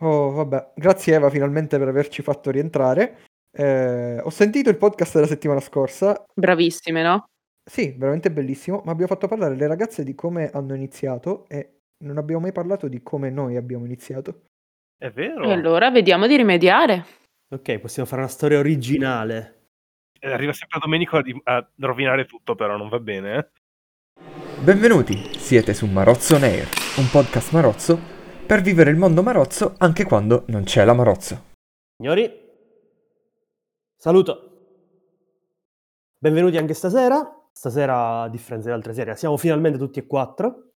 Oh, vabbè, grazie Eva finalmente per averci fatto rientrare. Eh, ho sentito il podcast della settimana scorsa. Bravissime, no? Sì, veramente bellissimo, ma abbiamo fatto parlare le ragazze di come hanno iniziato e non abbiamo mai parlato di come noi abbiamo iniziato. È vero. E allora vediamo di rimediare. Ok, possiamo fare una storia originale. Eh, Arriva sempre Domenico a, di- a rovinare tutto, però non va bene. eh. Benvenuti, siete su Marozzo Nair, un podcast marozzo per vivere il mondo marozzo anche quando non c'è la marozzo. Signori, saluto. Benvenuti anche stasera. Stasera, a differenza di altre serie, siamo finalmente tutti e quattro.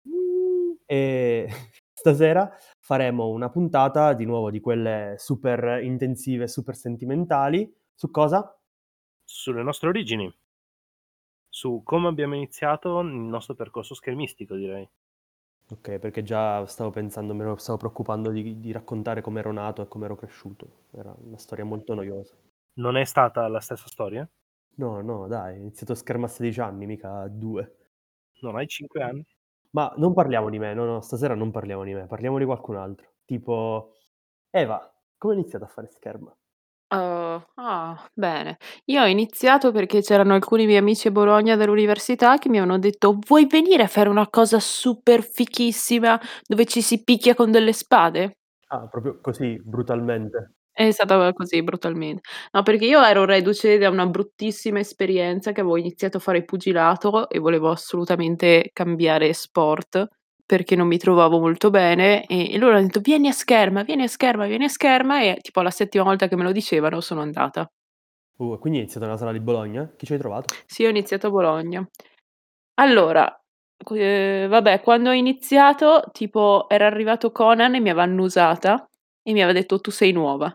E stasera faremo una puntata di nuovo di quelle super intensive, super sentimentali. Su cosa? Sulle nostre origini. Su come abbiamo iniziato il nostro percorso schermistico, direi. Ok, perché già stavo pensando, me ne stavo preoccupando di, di raccontare come ero nato e come ero cresciuto. Era una storia molto noiosa. Non è stata la stessa storia? No, no, dai, ho iniziato a schermare a 16 anni, mica a due. Non hai 5 anni? Ma non parliamo di me, no, no, stasera non parliamo di me, parliamo di qualcun altro. Tipo, Eva, come hai iniziato a fare scherma? Uh, ah, bene. Io ho iniziato perché c'erano alcuni miei amici a Bologna dell'università che mi avevano detto: Vuoi venire a fare una cosa super fichissima dove ci si picchia con delle spade? Ah, proprio così, brutalmente. È stata così brutalmente. No, perché io ero reduce da una bruttissima esperienza che avevo iniziato a fare pugilato e volevo assolutamente cambiare sport perché non mi trovavo molto bene e, e loro hanno detto vieni a scherma, vieni a scherma, vieni a scherma e tipo la settima volta che me lo dicevano sono andata. Uh, quindi hai iniziato nella sala di Bologna? Chi ci hai trovato? Sì, ho iniziato a Bologna. Allora, eh, vabbè, quando ho iniziato, tipo, era arrivato Conan e mi aveva annusata e mi aveva detto tu sei nuova.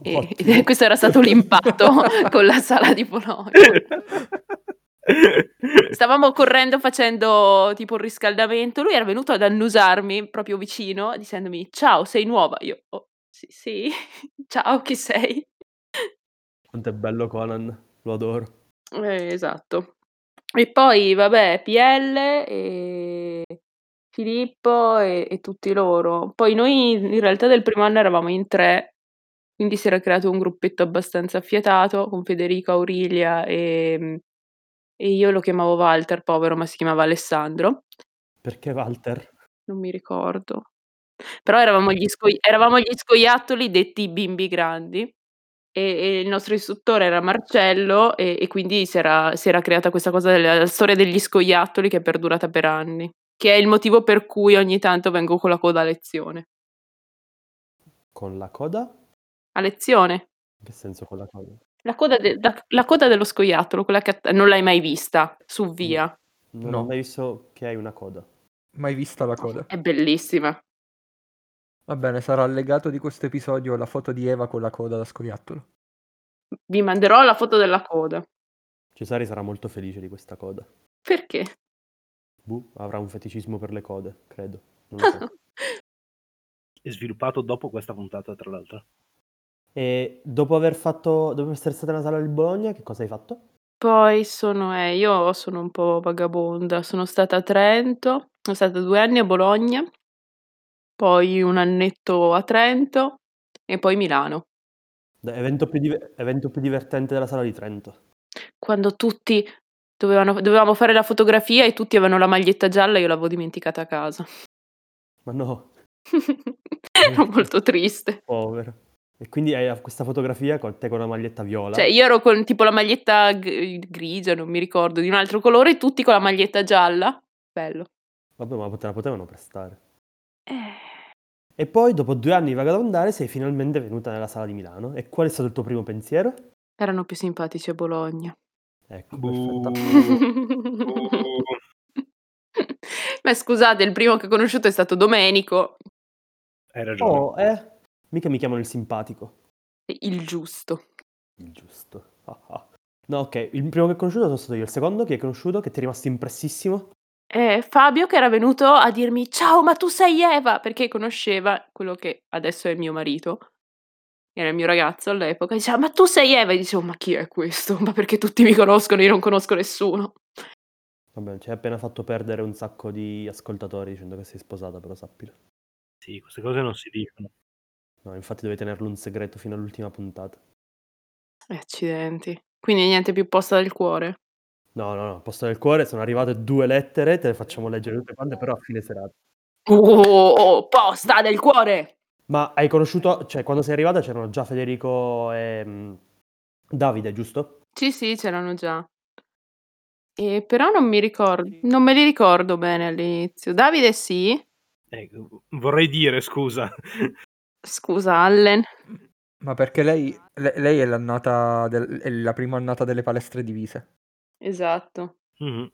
E, Ottimo. e questo era stato l'impatto con la sala di Bologna. Stavamo correndo facendo tipo un riscaldamento. Lui era venuto ad annusarmi proprio vicino, dicendomi: Ciao, sei nuova. Io, oh, sì, sì, ciao, chi sei? Quanto è bello Conan, lo adoro. Eh, esatto. E poi, vabbè, PL e Filippo e, e tutti loro. Poi noi in realtà del primo anno eravamo in tre, quindi si era creato un gruppetto abbastanza affiatato con Federico, Aurilia e, e io lo chiamavo Walter, povero, ma si chiamava Alessandro. Perché Walter? Non mi ricordo. Però eravamo gli, scoi- eravamo gli scoiattoli detti bimbi grandi e, e il nostro istruttore era Marcello e, e quindi si era, si era creata questa cosa della storia degli scoiattoli che è perdurata per anni, che è il motivo per cui ogni tanto vengo con la coda a lezione. Con la coda? A lezione? In che senso con la coda? La coda, de- da- la coda dello scoiattolo, quella che non l'hai mai vista su via. Non No. ho mai visto che hai una coda. Mai vista la coda. È bellissima. Va bene, sarà allegato di questo episodio la foto di Eva con la coda da scoiattolo. Vi manderò la foto della coda. Cesare sarà molto felice di questa coda. Perché? Buh, avrà un feticismo per le code, credo. Non lo so. È sviluppato dopo questa puntata, tra l'altro. E dopo aver fatto, dopo essere stata nella sala di Bologna, che cosa hai fatto? Poi sono, eh, io sono un po' vagabonda, sono stata a Trento, sono stata due anni a Bologna, poi un annetto a Trento e poi Milano. Dai, Evento più, div- evento più divertente della sala di Trento. Quando tutti dovevano, dovevamo fare la fotografia e tutti avevano la maglietta gialla, io l'avevo dimenticata a casa. Ma no, Ero molto triste. povero. E quindi hai questa fotografia con te con la maglietta viola. Cioè, io ero con tipo la maglietta g- grigia, non mi ricordo, di un altro colore, e tutti con la maglietta gialla. Bello. Vabbè, ma te la potevano prestare. Eh. E poi, dopo due anni di vagabondare, sei finalmente venuta nella sala di Milano. E qual è stato il tuo primo pensiero? Erano più simpatici a Bologna. Ecco, Buh. perfetto. Ma scusate, il primo che ho conosciuto è stato Domenico, Hai ragione. Oh, eh? Mica mi chiamano il simpatico. il giusto. Il giusto. Ah, ah. No, ok, il primo che ho conosciuto sono stato io. Il secondo che hai conosciuto, che ti è rimasto impressissimo? E Fabio che era venuto a dirmi ciao, ma tu sei Eva, perché conosceva quello che adesso è mio marito. Era il mio ragazzo all'epoca, diceva ma tu sei Eva, e dicevo ma chi è questo? Ma perché tutti mi conoscono, io non conosco nessuno. Vabbè, ci hai appena fatto perdere un sacco di ascoltatori dicendo che sei sposata, però sappilo. Sì, queste cose non si dicono. No, infatti deve tenerlo un segreto fino all'ultima puntata. Eh, accidenti. Quindi niente più posta del cuore. No, no, no, posto del cuore sono arrivate due lettere, te le facciamo leggere tutte quante, però a fine serata. Oh, posta del cuore! Ma hai conosciuto, cioè quando sei arrivata c'erano già Federico e mm, Davide, giusto? Sì, sì, c'erano già. E però non mi ricordo, non me li ricordo bene all'inizio. Davide sì, Eh, vorrei dire, scusa. Scusa Allen. Ma perché lei, le- lei è, l'annata del- è la prima annata delle palestre divise. Esatto. Mhm.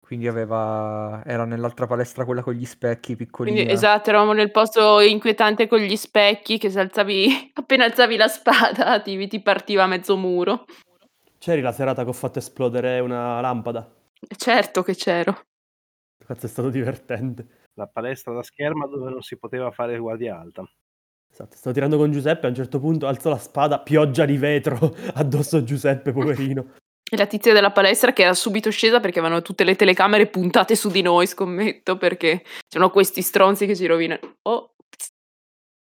Quindi aveva. Era nell'altra palestra quella con gli specchi piccolina. Quindi esatto, eravamo nel posto inquietante con gli specchi che se alzavi, appena alzavi la spada ti, ti partiva mezzo muro. C'eri la serata che ho fatto esplodere una lampada. Certo che c'ero. Cazzo, è stato divertente. La palestra da scherma dove non si poteva fare guardia alta. Esatto, stavo tirando con Giuseppe, a un certo punto alzo la spada, pioggia di vetro addosso a Giuseppe, poverino. E la tizia della palestra che era subito scesa perché avevano tutte le telecamere puntate su di noi, scommetto, perché c'erano questi stronzi che ci rovinano. Oh,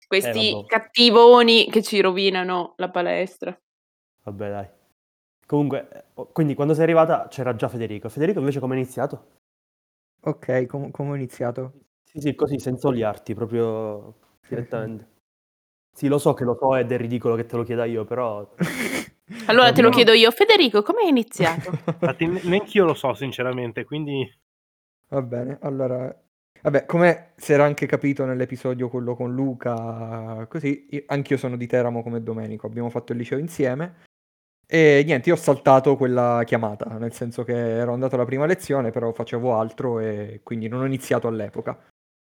questi Eh, cattivoni che ci rovinano la palestra. Vabbè, dai. Comunque, oh, quindi quando sei arrivata c'era già Federico. Federico invece come è iniziato? Ok, com- come ho iniziato? Sì, sì, così, senza oliarti, proprio direttamente. Sì, lo so che lo so ed è ridicolo che te lo chieda io, però... Allora te lo chiedo io, Federico, come hai iniziato? Infatti, ne- neanche io lo so, sinceramente, quindi Va bene, allora... Vabbè, come si era anche capito nell'episodio quello con Luca, così, io- anch'io sono di Teramo come Domenico, abbiamo fatto il liceo insieme e niente, io ho saltato quella chiamata, nel senso che ero andato alla prima lezione, però facevo altro e quindi non ho iniziato all'epoca.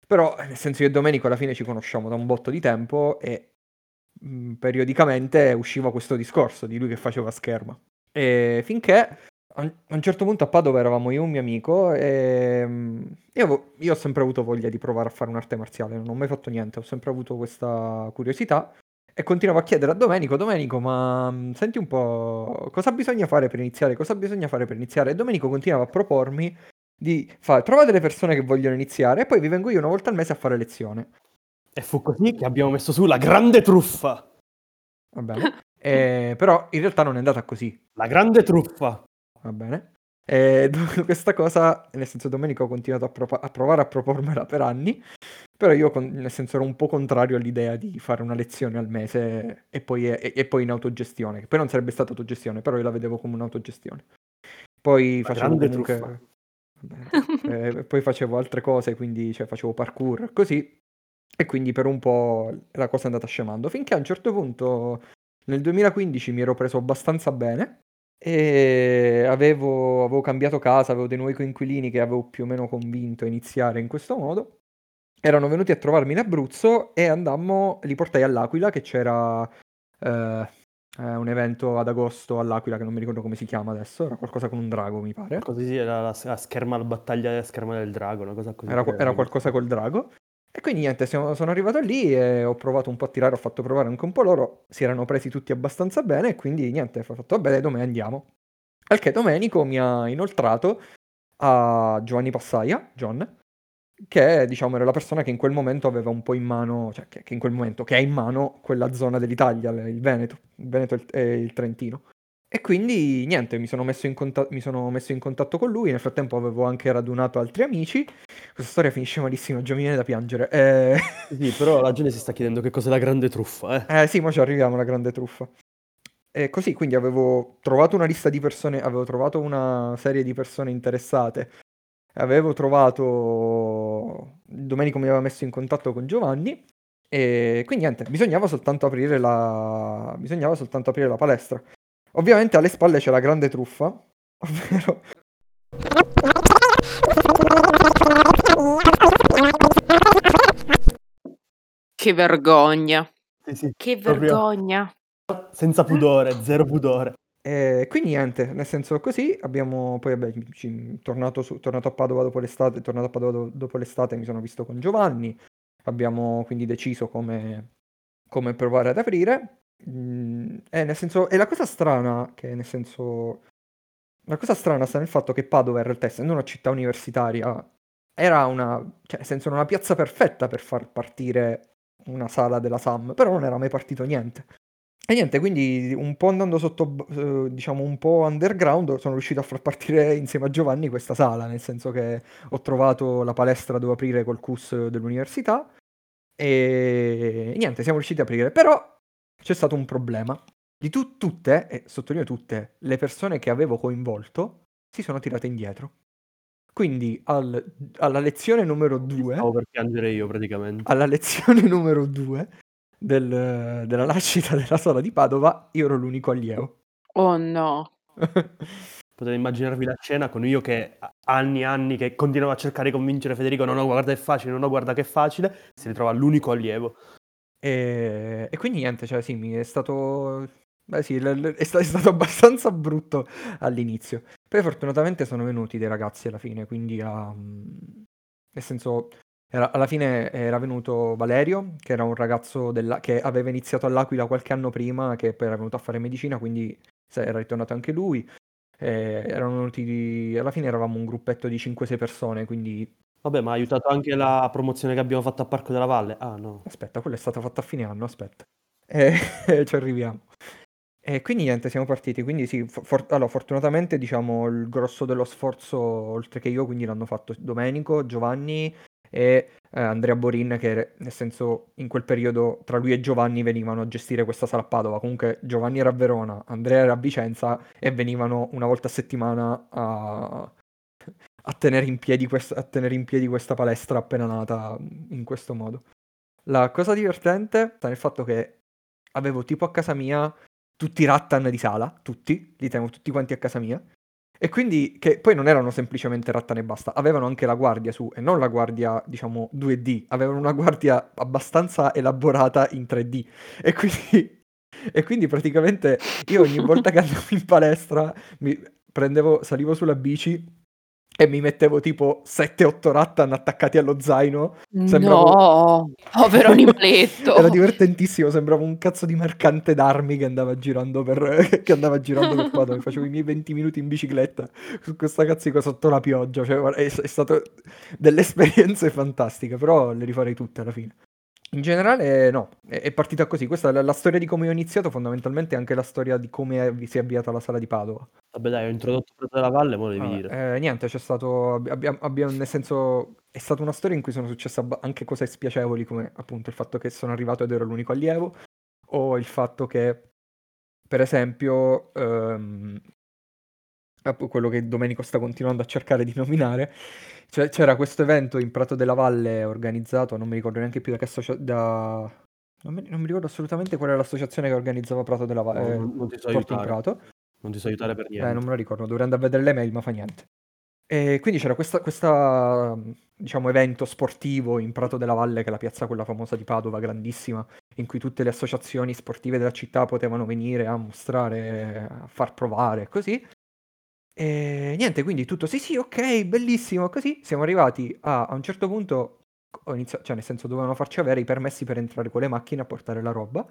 Però, nel senso io e Domenico alla fine ci conosciamo da un botto di tempo e mh, periodicamente usciva questo discorso di lui che faceva scherma. E finché a un certo punto a Padova eravamo io e un mio amico e mm, io, io ho sempre avuto voglia di provare a fare un'arte marziale, non ho mai fatto niente, ho sempre avuto questa curiosità e continuavo a chiedere a Domenico, Domenico, ma mm, senti un po', cosa bisogna fare per iniziare? Cosa bisogna fare per iniziare? E Domenico continuava a propormi di fare, trova delle persone che vogliono iniziare e poi vi vengo io una volta al mese a fare lezione. E fu così che abbiamo messo su la grande truffa. Va bene? Eh, però in realtà non è andata così. La grande truffa. Va bene. E dopo questa cosa, nel senso, Domenico ha continuato a, propa- a provare a propormela per anni, però io, con- nel senso, ero un po' contrario all'idea di fare una lezione al mese e poi, e- e poi in autogestione, che poi non sarebbe stata autogestione, però io la vedevo come un'autogestione. Poi La facevo grande comunque... truffa. va bene. Eh, poi facevo altre cose, quindi cioè, facevo parkour, così, e quindi per un po' la cosa è andata scemando, finché a un certo punto, nel 2015, mi ero preso abbastanza bene e avevo, avevo cambiato casa, avevo dei nuovi coinquilini che avevo più o meno convinto a iniziare in questo modo. Erano venuti a trovarmi in Abruzzo e andammo, li portai all'Aquila che c'era eh, eh, un evento ad agosto all'Aquila che non mi ricordo come si chiama adesso, era qualcosa con un drago mi pare. Così era la, la scherma, la battaglia della scherma del drago, una cosa così. Era, era qualcosa col drago. E quindi niente, siamo- sono arrivato lì e ho provato un po' a tirare, ho fatto provare anche un po' loro, si erano presi tutti abbastanza bene e quindi niente, ho fatto vabbè domani andiamo. Al che Domenico mi ha inoltrato a Giovanni Passaia, John, che diciamo era la persona che in quel momento aveva un po' in mano, cioè che, che in quel momento, che ha in mano quella zona dell'Italia, il Veneto, il Veneto e il Trentino. E quindi niente, mi sono, messo in conta- mi sono messo in contatto con lui. Nel frattempo avevo anche radunato altri amici. Questa storia finisce malissimo, già mi viene da piangere. Eh, Sì, però la gente si sta chiedendo che cos'è la grande truffa, eh. eh, sì, ma ci arriviamo alla grande truffa. E così, quindi avevo trovato una lista di persone, avevo trovato una serie di persone interessate. Avevo trovato. Domenico mi aveva messo in contatto con Giovanni. E quindi niente, bisognava soltanto aprire la. Bisognava soltanto aprire la palestra. Ovviamente alle spalle c'è la grande truffa, ovvero Che vergogna. Sì, sì, Che proprio vergogna. senza pudore, zero pudore. E quindi niente, nel senso così abbiamo poi vabbè, ci- tornato, su- tornato a Padova dopo l'estate, tornato a Padova do- dopo l'estate mi sono visto con Giovanni, abbiamo quindi deciso come, come provare ad aprire. Mm, e nel senso, e la cosa strana, che nel senso, la cosa strana sta nel fatto che Padova in realtà essendo una città universitaria era una, cioè nel senso, una piazza perfetta per far partire una sala della SAM, però non era mai partito niente. E niente, quindi un po' andando sotto, eh, diciamo un po' underground, sono riuscito a far partire insieme a Giovanni questa sala, nel senso che ho trovato la palestra dove aprire col CUS dell'università e niente, siamo riusciti a aprire, però c'è stato un problema. Di tu- tutte, e sottolineo tutte, le persone che avevo coinvolto si sono tirate indietro. Quindi al- alla lezione numero 2, Stavo per piangere io praticamente. alla lezione numero 2 del- della nascita della sala di Padova, io ero l'unico allievo. Oh no. Potete immaginarvi la scena con io che anni e anni che continuavo a cercare di convincere Federico, no no guarda è facile, no no guarda che è facile, si ritrova l'unico allievo. E, e quindi niente, cioè sì, mi è stato... Beh sì, l- l- è, sta- è stato abbastanza brutto all'inizio. Poi fortunatamente sono venuti dei ragazzi alla fine, quindi a... Nel senso, era- alla fine era venuto Valerio, che era un ragazzo della- che aveva iniziato all'Aquila qualche anno prima, che poi era venuto a fare medicina, quindi era ritornato anche lui. E erano venuti... Alla fine eravamo un gruppetto di 5-6 persone, quindi... Vabbè, ma ha aiutato anche la promozione che abbiamo fatto a Parco della Valle. Ah no. Aspetta, quella è stata fatta a fine anno, aspetta. E ci arriviamo. E quindi niente, siamo partiti. Quindi sì, for- allora, fortunatamente diciamo il grosso dello sforzo, oltre che io, quindi l'hanno fatto Domenico, Giovanni e eh, Andrea Borin, che nel senso in quel periodo tra lui e Giovanni venivano a gestire questa sala a Padova. Comunque Giovanni era a Verona, Andrea era a Vicenza e venivano una volta a settimana a, a tenere in piedi questa, a tenere in piedi questa palestra appena nata in questo modo. La cosa divertente sta nel fatto che avevo tipo a casa mia tutti i rattan di sala, tutti, li tenevo tutti quanti a casa mia. E quindi, che poi non erano semplicemente rattan e basta, avevano anche la guardia su, e non la guardia, diciamo, 2D, avevano una guardia abbastanza elaborata in 3D. E quindi, e quindi praticamente io ogni volta che andavo in palestra mi prendevo, salivo sulla bici e mi mettevo tipo 7-8 rattan attaccati allo zaino. Sembravo... No, povero animaletto. Era divertentissimo, sembrava un cazzo di mercante d'armi che andava girando per, che andava girando per Padova. Facevo i miei 20 minuti in bicicletta su questa cazzica sotto la pioggia. Cioè, è, è stato delle esperienze fantastiche, però le rifarei tutte alla fine. In generale, no, è, è partita così. Questa è la, la storia di come ho iniziato, fondamentalmente è anche la storia di come si è avviata la sala di Padova. Vabbè dai, ho introdotto Prato della Valle, mo devi Ah, dire. eh, niente, c'è stato, abbiamo, abbiamo, nel senso, è stata una storia in cui sono successe anche cose spiacevoli, come appunto il fatto che sono arrivato ed ero l'unico allievo, o il fatto che, per esempio, ehm, quello che Domenico sta continuando a cercare di nominare, cioè, c'era questo evento in Prato della Valle organizzato, non mi ricordo neanche più da che associa- da... Non mi, non mi ricordo assolutamente qual era l'associazione che organizzava Prato della No, Valle, non, non ti so Sport in aiutare. Prato. Non ti so aiutare per Eh, niente. non me lo ricordo, dovrei andare a vedere le mail, ma fa niente. E quindi c'era questa, diciamo, evento sportivo in Prato della Valle, che è la piazza quella famosa di Padova, grandissima, in cui tutte le associazioni sportive della città potevano venire a mostrare, a far provare, così. E niente, quindi tutto sì, sì, ok, bellissimo, così. Siamo arrivati a, a un certo punto, iniziato, cioè nel senso dovevano farci avere i permessi per entrare con le macchine a portare la roba.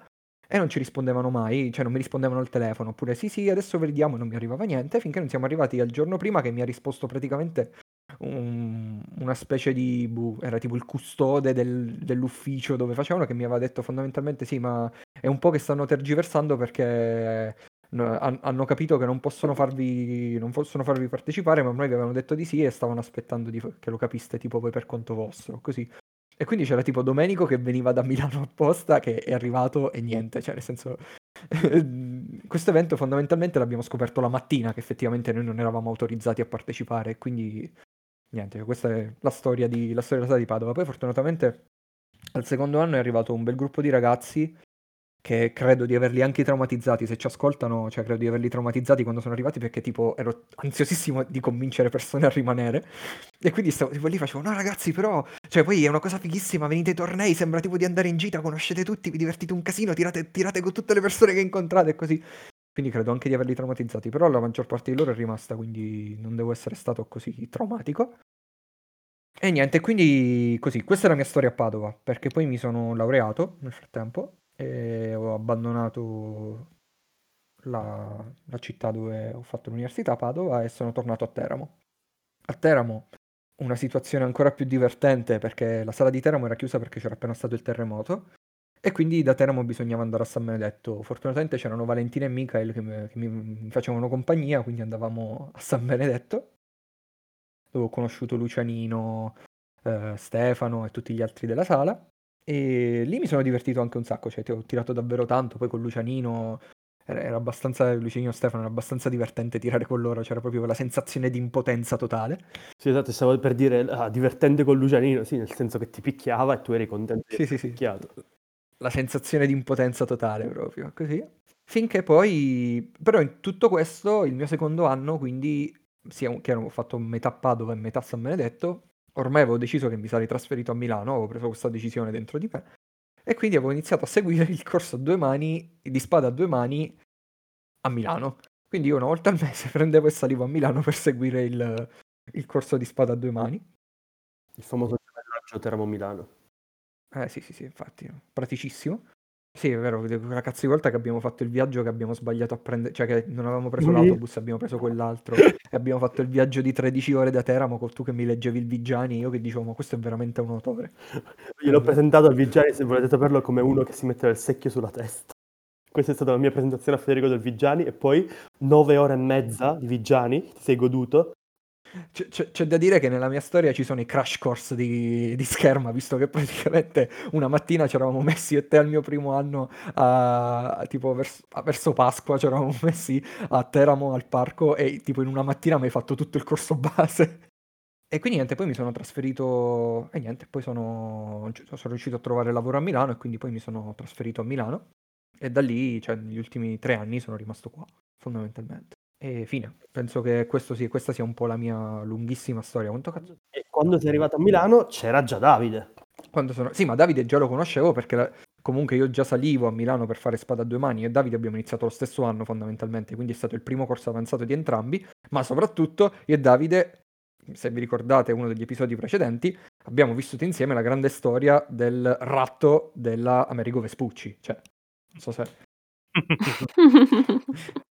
E non ci rispondevano mai, cioè non mi rispondevano al telefono, oppure sì sì adesso vediamo non mi arrivava niente, finché non siamo arrivati al giorno prima che mi ha risposto praticamente un- una specie di, boh, era tipo il custode del- dell'ufficio dove facevano, che mi aveva detto fondamentalmente sì ma è un po' che stanno tergiversando perché hanno capito che non possono farvi, non possono farvi partecipare, ma noi vi avevano detto di sì e stavano aspettando di che lo capiste tipo voi per conto vostro, così. E quindi c'era tipo Domenico che veniva da Milano apposta, che è arrivato e niente, cioè nel senso... Questo evento fondamentalmente l'abbiamo scoperto la mattina, che effettivamente noi non eravamo autorizzati a partecipare, quindi niente, questa è la storia, di, la storia di Padova. Poi fortunatamente al secondo anno è arrivato un bel gruppo di ragazzi che credo di averli anche traumatizzati, se ci ascoltano, cioè credo di averli traumatizzati quando sono arrivati perché tipo ero ansiosissimo di convincere persone a rimanere e quindi stavo tipo lì facevo no ragazzi però, cioè poi è una cosa fighissima, venite ai tornei, sembra tipo di andare in gita, conoscete tutti, vi divertite un casino, tirate, tirate con tutte le persone che incontrate e così. Quindi credo anche di averli traumatizzati, però la maggior parte di loro è rimasta, quindi non devo essere stato così traumatico. E niente, quindi così, questa è la mia storia a Padova, perché poi mi sono laureato nel frattempo e ho abbandonato la, la città dove ho fatto l'università a Padova e sono tornato a Teramo. A Teramo una situazione ancora più divertente perché la sala di Teramo era chiusa perché c'era appena stato il terremoto e quindi da Teramo bisognava andare a San Benedetto. Fortunatamente c'erano Valentina e Michael che, mi, che mi facevano compagnia, quindi andavamo a San Benedetto dove ho conosciuto Lucianino, eh, Stefano e tutti gli altri della sala. E lì mi sono divertito anche un sacco, cioè ti ho tirato davvero tanto, poi con Lucianino era, abbastanza, Lucianino e Stefano era abbastanza divertente tirare con loro, c'era proprio la sensazione di impotenza totale. Sì, esatto, stavo per dire ah, divertente con Lucianino, sì, nel senso che ti picchiava e tu eri contento di sì, sì, sì. picchiato. La sensazione di impotenza totale proprio, così. Finché poi, però in tutto questo, il mio secondo anno, quindi sia che ero fatto metà Padova e metà San Benedetto, ormai avevo deciso che mi sarei trasferito a Milano, avevo preso questa decisione dentro di me e quindi avevo iniziato a seguire il corso a due mani, di spada a due mani a Milano. Quindi io una volta al mese prendevo e salivo a Milano per seguire il, il corso di spada a due mani. Il famoso gemellaggio Teramo-Milano. Eh sì, sì, sì, infatti, praticissimo. Sì, è vero, quella cazzo di volta che abbiamo fatto il viaggio che abbiamo sbagliato a prendere, cioè che non avevamo preso Sì. l'autobus, abbiamo preso quell'altro e abbiamo fatto il viaggio di 13 ore da Teramo con tu che mi leggevi il Vigiani, io che dicevo, ma questo è veramente un autore. Gliel'ho presentato al Vigiani, se volete saperlo, come uno che si metteva il secchio sulla testa. Questa è stata la mia presentazione a Federico del Vigiani e poi nove ore e mezza di Vigiani, ti sei goduto. C'è, c'è- c'è da dire che nella mia storia ci sono i crash course di, di scherma, visto che praticamente una mattina ci eravamo messi e te al mio primo anno, a, tipo verso, a- verso Pasqua, ci eravamo messi a Teramo al parco e tipo in una mattina mi hai fatto tutto il corso base. E quindi niente, poi mi sono trasferito e niente, poi sono, sono riuscito a trovare lavoro a Milano e quindi poi mi sono trasferito a Milano e da lì, cioè negli ultimi tre anni sono rimasto qua, fondamentalmente. E fine, penso che questo sia- questa sia un po' la mia lunghissima storia. Quanto cazzo? E quando sei arrivato a Milano c'era già Davide. Quando sono... Sì, ma Davide già lo conoscevo perché la- comunque io già salivo a Milano per fare spada a due mani e Davide abbiamo iniziato lo stesso anno fondamentalmente, quindi è stato il primo corso avanzato di entrambi, ma soprattutto io e Davide, se vi ricordate uno degli episodi precedenti, abbiamo vissuto insieme la grande storia del ratto della Amerigo Vespucci, cioè, non so se...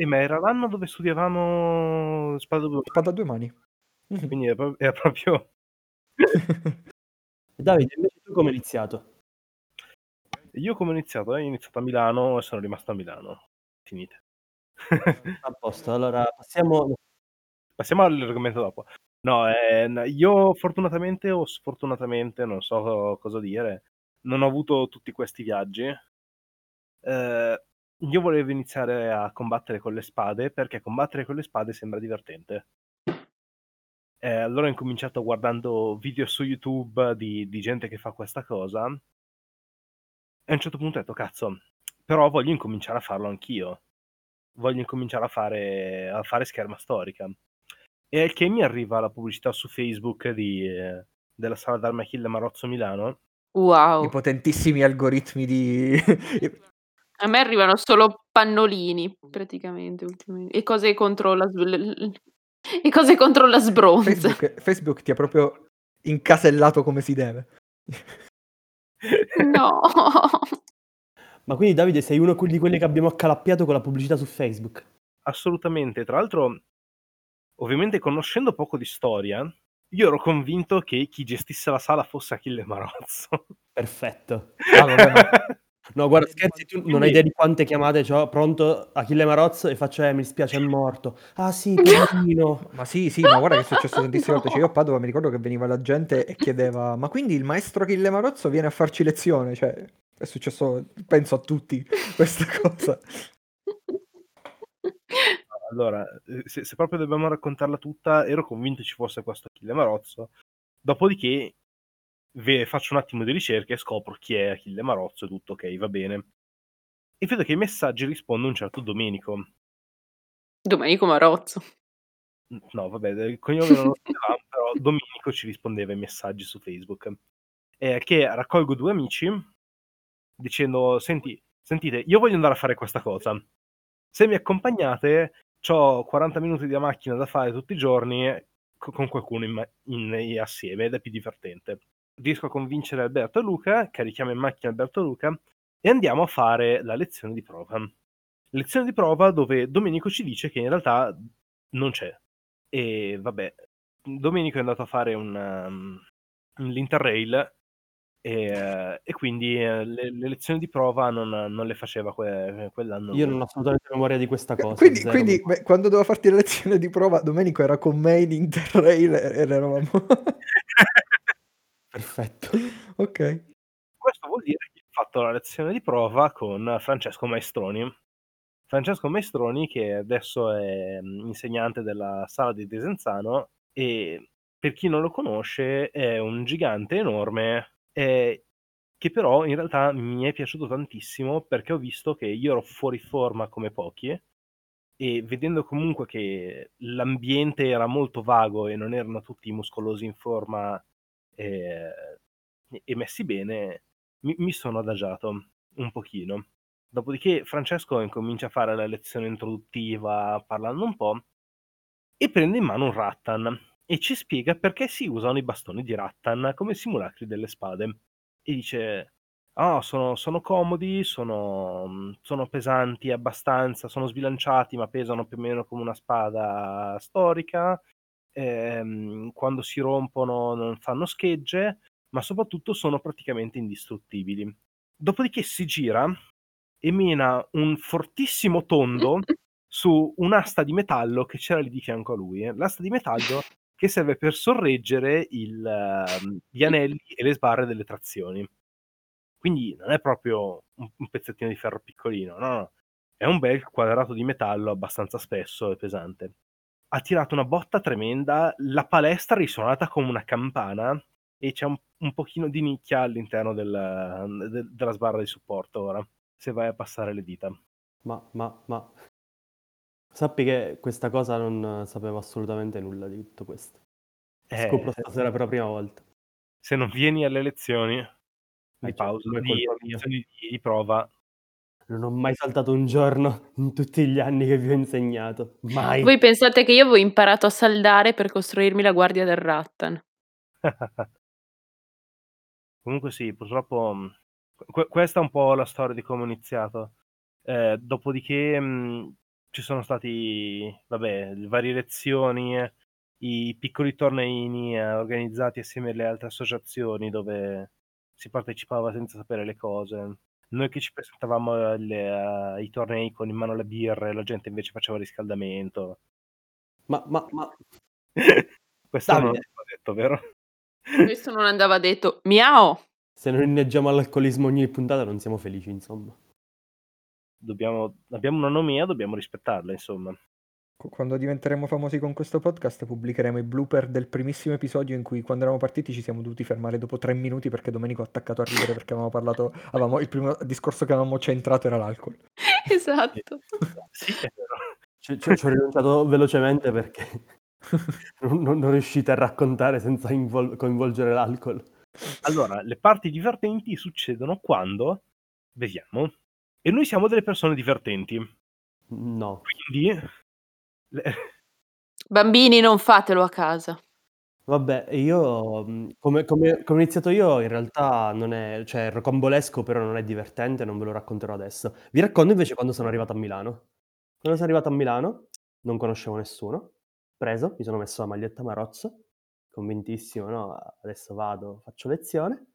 Eh, ma era l'anno dove studiavamo spada due Spada a due mani. Mhm. quindi era pro- era proprio... E Davide, invece tu come hai iniziato? Io come ho iniziato? Eh, Ho iniziato a Milano e sono rimasto a Milano. Finite. A posto, allora passiamo... Passiamo all'argomento dopo. No, eh, io fortunatamente o sfortunatamente, non so cosa dire, non ho avuto tutti questi viaggi. Eh, io volevo iniziare a combattere con le spade perché combattere con le spade sembra divertente. Eh, allora ho incominciato guardando video su YouTube di, di gente che fa questa cosa e a un certo punto ho detto, cazzo, però voglio incominciare a farlo anch'io. Voglio incominciare a fare, a fare scherma storica. E al che mi arriva la pubblicità su Facebook di, eh, della sala d'arma Achille Marozzo Milano. I Wow. potentissimi algoritmi di... A me arrivano solo pannolini, praticamente, ultimamente. E cose contro la, s- e cose contro la sbronza. Facebook, Facebook ti ha proprio incasellato come si deve. No. Ma quindi Davide sei uno di quelli che abbiamo accalappiato con la pubblicità su Facebook? Assolutamente. Tra l'altro, ovviamente conoscendo poco di storia, io ero convinto che chi gestisse la sala fosse Achille Marozzo. Perfetto. Ah, vabbè, No, guarda, scherzi, tu non hai idea di quante chiamate ho. Pronto, Achille Marozzo, e faccio, eh, mi dispiace, è morto. Ah sì, poverino. Ma sì, sì, ma guarda che è successo tantissime volte. Cioè, io a Padova mi ricordo che veniva la gente e chiedeva: Ma quindi il maestro Achille Marozzo viene a farci lezione? Cioè, è successo, penso a tutti, questa cosa. Allora, se, se proprio dobbiamo raccontarla tutta, ero convinto ci fosse questo Achille Marozzo. Dopodiché ve- faccio un attimo di ricerca e scopro chi è Achille Marozzo e tutto ok, va bene. E vedo che ai messaggi risponde un certo Domenico. Domenico Marozzo. No, vabbè, il cognome non lo sapevamo, però Domenico ci rispondeva ai messaggi su Facebook. Eh, che raccolgo due amici dicendo: Senti, sentite, io voglio andare a fare questa cosa. Se mi accompagnate, ho 40 minuti di macchina da fare tutti i giorni co- con qualcuno in in- assieme ed è più divertente. Riesco a convincere Alberto e Luca, carichiamo in macchina Alberto e Luca e andiamo a fare la lezione di prova. Lezione di prova dove Domenico ci dice che in realtà non c'è. E vabbè, Domenico è andato a fare un, um, l'Interrail e, eh, e quindi eh, le, le lezioni di prova non, non le faceva que- quell'anno. Io non ho assolutamente memoria di questa cosa. Quindi, quindi, beh, quando dovevo farti la lezione di prova, Domenico era con me in Interrail e e eravamo... Perfetto. ok. Questo vuol dire che ho fatto la lezione di prova con Francesco Maestroni. Francesco Maestroni, che adesso è mm, insegnante della sala di Desenzano, e per chi non lo conosce è un gigante enorme, eh, che però in realtà mi è piaciuto tantissimo perché ho visto che io ero fuori forma come pochi e vedendo comunque che l'ambiente era molto vago e non erano tutti muscolosi in forma eh, e messi bene, mi, mi sono adagiato un pochino. Dopodiché Francesco incomincia a fare la lezione introduttiva parlando un po' e prende in mano un rattan e ci spiega perché si usano i bastoni di rattan come simulacri delle spade. E dice: Ah, sono, sono comodi, sono, sono pesanti abbastanza, sono sbilanciati, ma pesano più o meno come una spada storica. Ehm, quando si rompono non fanno schegge, ma soprattutto sono praticamente indistruttibili. Dopodiché si gira e mena un fortissimo tondo su un'asta di metallo che c'era lì di fianco a lui. eh. L'asta di metallo che serve per sorreggere il, ehm, gli anelli e le sbarre delle trazioni. Quindi non è proprio un, un pezzettino di ferro piccolino, no, no. È un bel quadrato di metallo abbastanza spesso e pesante. Ha tirato una botta tremenda, la palestra è risuonata come una campana e c'è un, un pochino di nicchia all'interno del- de- della sbarra di supporto ora, se vai a passare le dita. Ma, ma, ma... Sappi che questa cosa non sapevo assolutamente nulla di tutto questo. Eh, Scopro stasera per la prima volta. se non vieni alle lezioni di Eh, certo, pausa, di, di prova, Non ho mai saltato un giorno in tutti gli anni che vi ho insegnato. Mai. Voi pensate che io avevo imparato a saldare per costruirmi la guardia del Rattan? Comunque sì, purtroppo mh, que- questa è un po' la storia di come ho iniziato. Eh, dopodiché mh, ci sono stati, vabbè, le varie lezioni, i piccoli torneini eh, organizzati assieme alle altre associazioni dove si partecipava senza sapere le cose. Noi che ci presentavamo alle- ai tornei con in mano le birre, la gente invece faceva riscaldamento. Ma, ma, ma... Questo non Davide. l'ho detto, vero? Questo non andava detto. Miau! Se non inneggiamo all'alcolismo ogni puntata non siamo felici, insomma. Dobbiamo, abbiamo una nomea, dobbiamo rispettarla, insomma. Qu- Quando diventeremo famosi con questo podcast pubblicheremo i blooper del primissimo episodio in cui quando eravamo partiti ci siamo dovuti fermare dopo tre minuti perché Domenico ha attaccato a ridere perché avevamo parlato, avevamo, il primo discorso che avevamo centrato era l'alcol. Esatto. Sì, è vero. Ci, ci- ci ho rinunciato velocemente perché non, non- non riuscite a raccontare senza invol- coinvolgere l'alcol. Allora, le parti divertenti succedono quando beviamo e noi siamo delle persone divertenti. No. Quindi Bambini, non fatelo a casa. Vabbè, io mh, come, come- come ho iniziato io, in realtà non è, cioè, rocambolesco, però non è divertente, non ve lo racconterò adesso. Vi racconto invece quando sono arrivato a Milano. Quando sono arrivato a Milano, non conoscevo nessuno, preso, mi sono messo la maglietta Marozzo, convintissimo, no? Adesso vado, faccio lezione,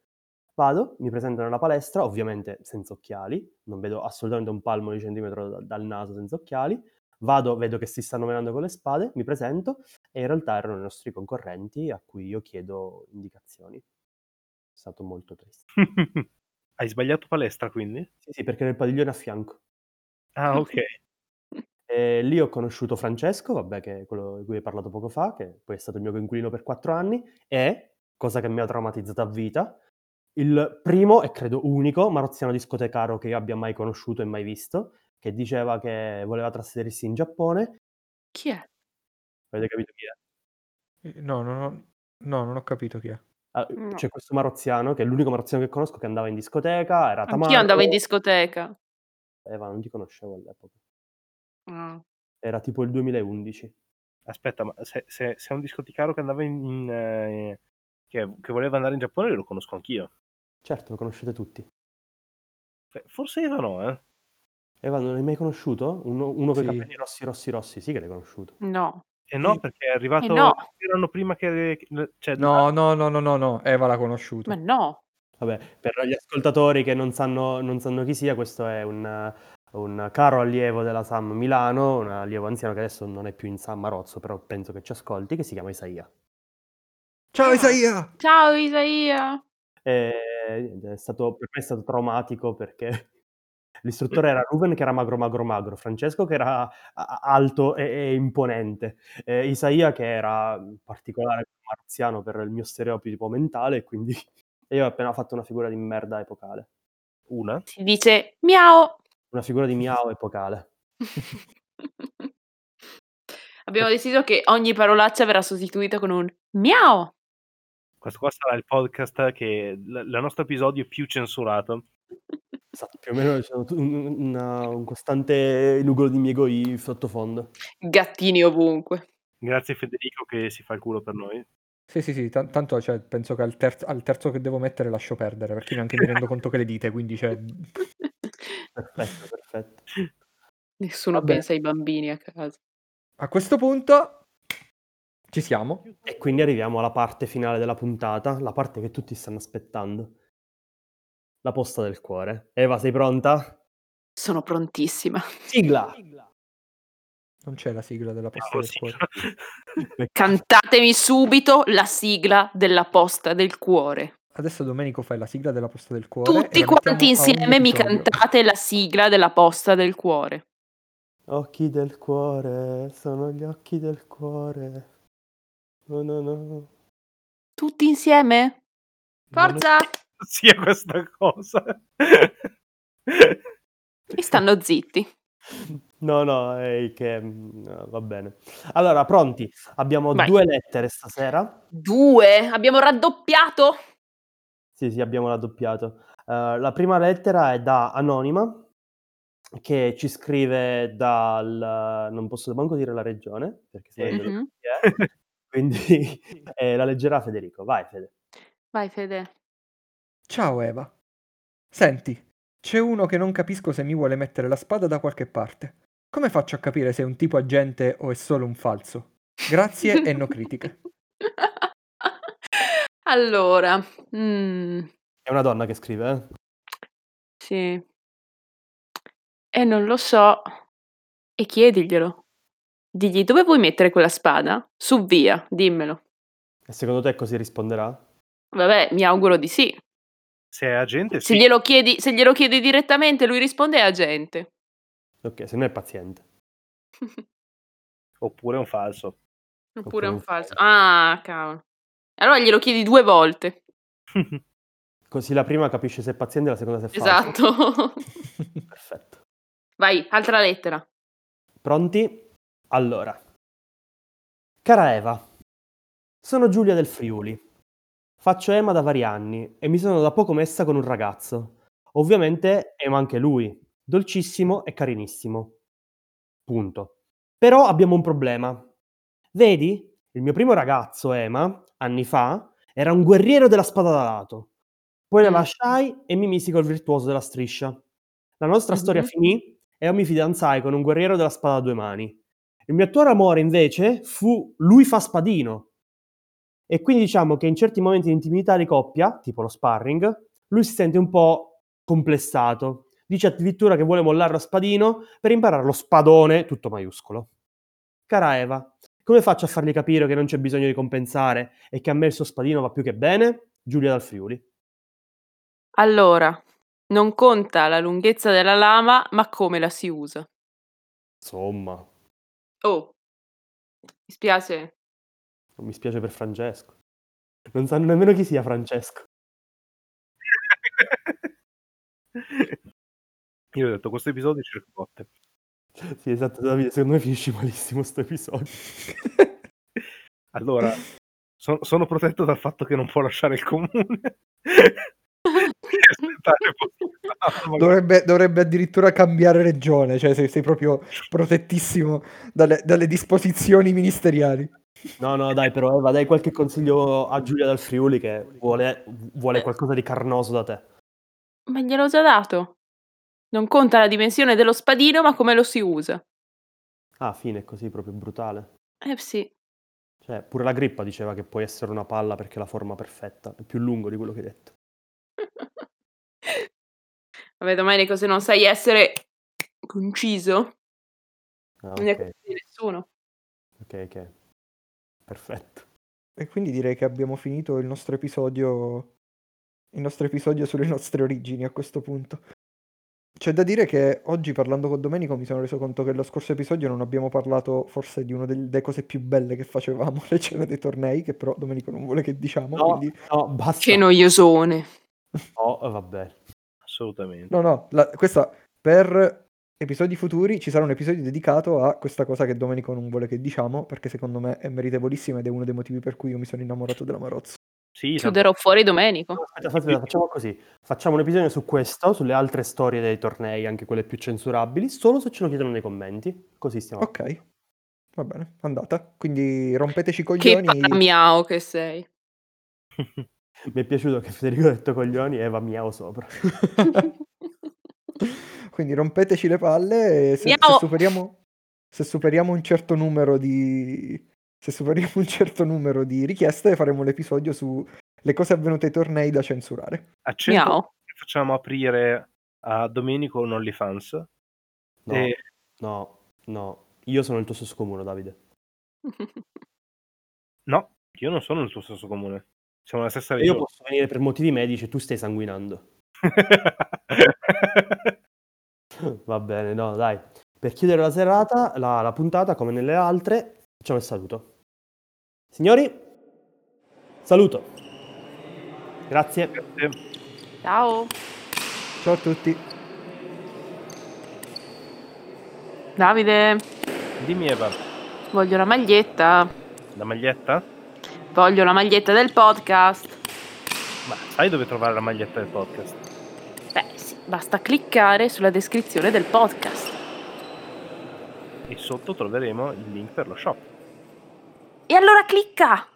vado, mi presento nella palestra, ovviamente senza occhiali, non vedo assolutamente un palmo di centimetro da- dal naso senza occhiali, vado, vedo che si stanno menando con le spade, mi presento, e in realtà erano i nostri concorrenti a cui io chiedo indicazioni. È stato molto triste. Hai sbagliato palestra, quindi? Sì, sì, perché il padiglione a fianco. Ah, ok. E lì ho conosciuto Francesco, vabbè, che è quello di cui hai parlato poco fa, che poi è stato il mio coinquilino per quattro anni, e, cosa che mi ha traumatizzato a vita, il primo e credo unico marozziano discotecaro che io abbia mai conosciuto e mai visto, che diceva che voleva trasferirsi in Giappone. Chi è? Avete capito chi è? No, no, no, no, non ho capito chi è. Ah, No. C'è questo marozziano, che è l'unico marozziano che conosco, che andava in discoteca, era Anch'io tamarro. andavo in discoteca. Eva, non ti conoscevo all'epoca. Ah. Era tipo il 2011. Aspetta, ma se, se, se è un discoticaro che andava in... in, eh, che, che voleva andare in Giappone, lo conosco anch'io. Certo, lo conoscete tutti. Forse Eva no, eh? Eva, non l'hai mai conosciuto? Uno, uno con i Sì. capelli rossi, rossi, rossi, sì che l'hai conosciuto. No. E no, perché è arrivato... Eh no. Erano prima che... Cioè, No, no, no, no, no, no, Eva l'ha conosciuto. Ma no. Vabbè, per gli ascoltatori che non sanno, non sanno chi sia, questo è un, un caro allievo della SAM Milano, un allievo anziano che adesso non è più in SAM Marozzo, però penso che ci ascolti, che si chiama Isaia. Ciao Isaia! Ciao Isaia. E è stato, per me è stato traumatico perché l'istruttore era Ruben che era magro, magro, magro, Francesco che era alto e, e imponente, e Isaia che era particolare marziano per il mio stereotipo mentale, e quindi io ho appena fatto una figura di merda epocale. Una? Si dice miau. Una figura di miao epocale. Abbiamo deciso che ogni parolaccia verrà sostituita con un miau. Questo qua sarà il podcast che... l- Il nostro episodio più censurato. Esatto, più o meno c'è un, una- un costante nugolo di miei sottofondo. Gattini ovunque. Grazie Federico che si fa il culo per noi. Sì, sì, sì, tan- tanto cioè, penso che al, terzo- al terzo che devo mettere lascio perdere, perché neanche mi rendo conto che le dite, quindi cioè... Perfetto, perfetto. Nessuno Vabbè. pensa ai bambini a casa. A questo punto ci siamo. E quindi arriviamo alla parte finale della puntata, la parte che tutti stanno aspettando. La posta del cuore. Eva, sei pronta? Sono prontissima. Sigla! Non c'è la sigla della posta Oh, del sì. cuore. Cantatemi subito la sigla della posta del cuore. Adesso Domenico fai la sigla della posta del cuore. Tutti quanti insieme mi cantate la sigla della posta del cuore. Occhi del cuore, sono gli occhi del cuore. No, no, no. Tutti insieme? Forza! sia questa cosa. E stanno zitti. No, no, è che mm, no, va bene. Allora, pronti? Abbiamo Vai. due lettere stasera. Due! Abbiamo raddoppiato? Sì, sì, abbiamo raddoppiato. Eh, la prima lettera è da Anonima, che ci scrive dal... non posso manco dire la regione, perché se Sì. non Mhm. chi è. Quindi eh, la leggerà Federico. Vai, Fede. Vai Fede. Ciao Eva. Senti, c'è uno che non capisco se mi vuole mettere la spada da qualche parte. Come faccio a capire se è un tipo agente o è solo un falso? Grazie e no critiche. allora, mm, È una donna che scrive, eh? sì. E non lo so. E chiediglielo. Digli dove vuoi mettere quella spada? Su via, dimmelo. E secondo te così risponderà? Vabbè, mi auguro di sì. Se è agente, Se sì. glielo chiedi, se glielo chiedi direttamente, lui risponde è agente. Ok, se no è paziente. Oppure è un falso. Oppure è un un falso. Ah, cavolo. Allora glielo chiedi due volte. Così la prima capisce se è paziente e la seconda se è falso. Esatto. Perfetto. Vai, altra lettera. Pronti? Allora. Cara Eva, sono Giulia del Friuli. Faccio Ema da vari anni e mi sono da poco messa con un ragazzo. Ovviamente Ema anche lui, dolcissimo e carinissimo. Punto. Però abbiamo un problema. Vedi? Il mio primo ragazzo, Ema, anni fa, era un guerriero della spada da lato. Poi la Mm. lasciai e mi misi col virtuoso della striscia. La nostra storia Mhm. finì e io mi fidanzai con un guerriero della spada a due mani. Il mio attuale amore, invece, fu lui fa spadino. E quindi diciamo che in certi momenti di intimità di coppia, tipo lo sparring, lui si sente un po' complessato. Dice addirittura che vuole mollare lo spadino per imparare lo spadone, tutto maiuscolo. Cara Eva, come faccio a fargli capire che non c'è bisogno di compensare e che a me il suo spadino va più che bene? Giulia dal Friuli. Allora, non conta la lunghezza della lama, ma come la si usa. Insomma, Oh, mi spiace. Mi spiace per Francesco. Non sanno nemmeno chi sia Francesco. Io ho detto, questo episodio cerco botte. Sì, esatto, Davide, secondo me finisce malissimo sto episodio. Allora, so- sono protetto dal fatto che non può lasciare il comune. Dovrebbe, dovrebbe addirittura cambiare regione, cioè sei, sei proprio protettissimo dalle, dalle disposizioni ministeriali. No, no, dai, però Eva, dai qualche consiglio a Giulia dal Friuli che vuole, vuole qualcosa di carnoso da te. Ma gliel'ho già dato. Non conta la dimensione dello spadino, ma come lo si usa. Ah, fine, così proprio brutale. Eh sì. Cioè, pure la grippa diceva che puoi essere una palla perché è la forma perfetta, è più lungo di quello che hai detto. Vabbè, Domenico, se non sai essere conciso, Ah, non ne ok, di nessuno. ok, ok. Perfetto. E quindi direi che abbiamo finito il nostro episodio. Il nostro episodio sulle nostre origini a questo punto. C'è da dire che oggi parlando con Domenico mi sono reso conto che lo scorso episodio non abbiamo parlato forse di una delle cose più belle che facevamo, le cene dei tornei, che però Domenico non vuole che diciamo. No, quindi... no, basta. Che noiosone. No, eh, vabbè. Assolutamente. No, no, la- questa per episodi futuri ci sarà un episodio dedicato a questa cosa che Domenico non vuole che diciamo, perché secondo me è meritevolissima ed è uno dei motivi per cui io mi sono innamorato della Marozzo. Sì, tanto- Chiuderò fuori Domenico. Aspetta, aspetta, aspetta, facciamo così. Facciamo un episodio su questo, sulle altre storie dei tornei, anche quelle più censurabili, solo se ce lo chiedono nei commenti. Così stiamo. Ok, va bene, andata. Quindi rompeteci i Che coglioni. paramiao che sei. Mi è piaciuto che Federico ha detto coglioni e Eva miau sopra. Quindi rompeteci le palle e se, se superiamo, se superiamo un certo numero di se superiamo un certo numero di richieste faremo l'episodio su le cose avvenute ai tornei da censurare. che facciamo aprire a Domenico un OnlyFans. No, E- no, no. Io sono il tuo stesso comune, Davide. No, io non sono nel tuo stesso comune. Siamo nella stessa E io regione. posso venire per motivi medici e tu stai sanguinando. Va bene, no, dai. Per chiudere la serata, la, la puntata, come nelle altre, facciamo il saluto. Signori, saluto. Grazie. Grazie. Ciao. Ciao a tutti. Davide, Dimmi Eva, voglio la maglietta. la maglietta? Voglio la maglietta del podcast. Ma sai dove trovare la maglietta del podcast? Basta cliccare sulla descrizione del podcast. E sotto troveremo il link per lo shop. E allora clicca!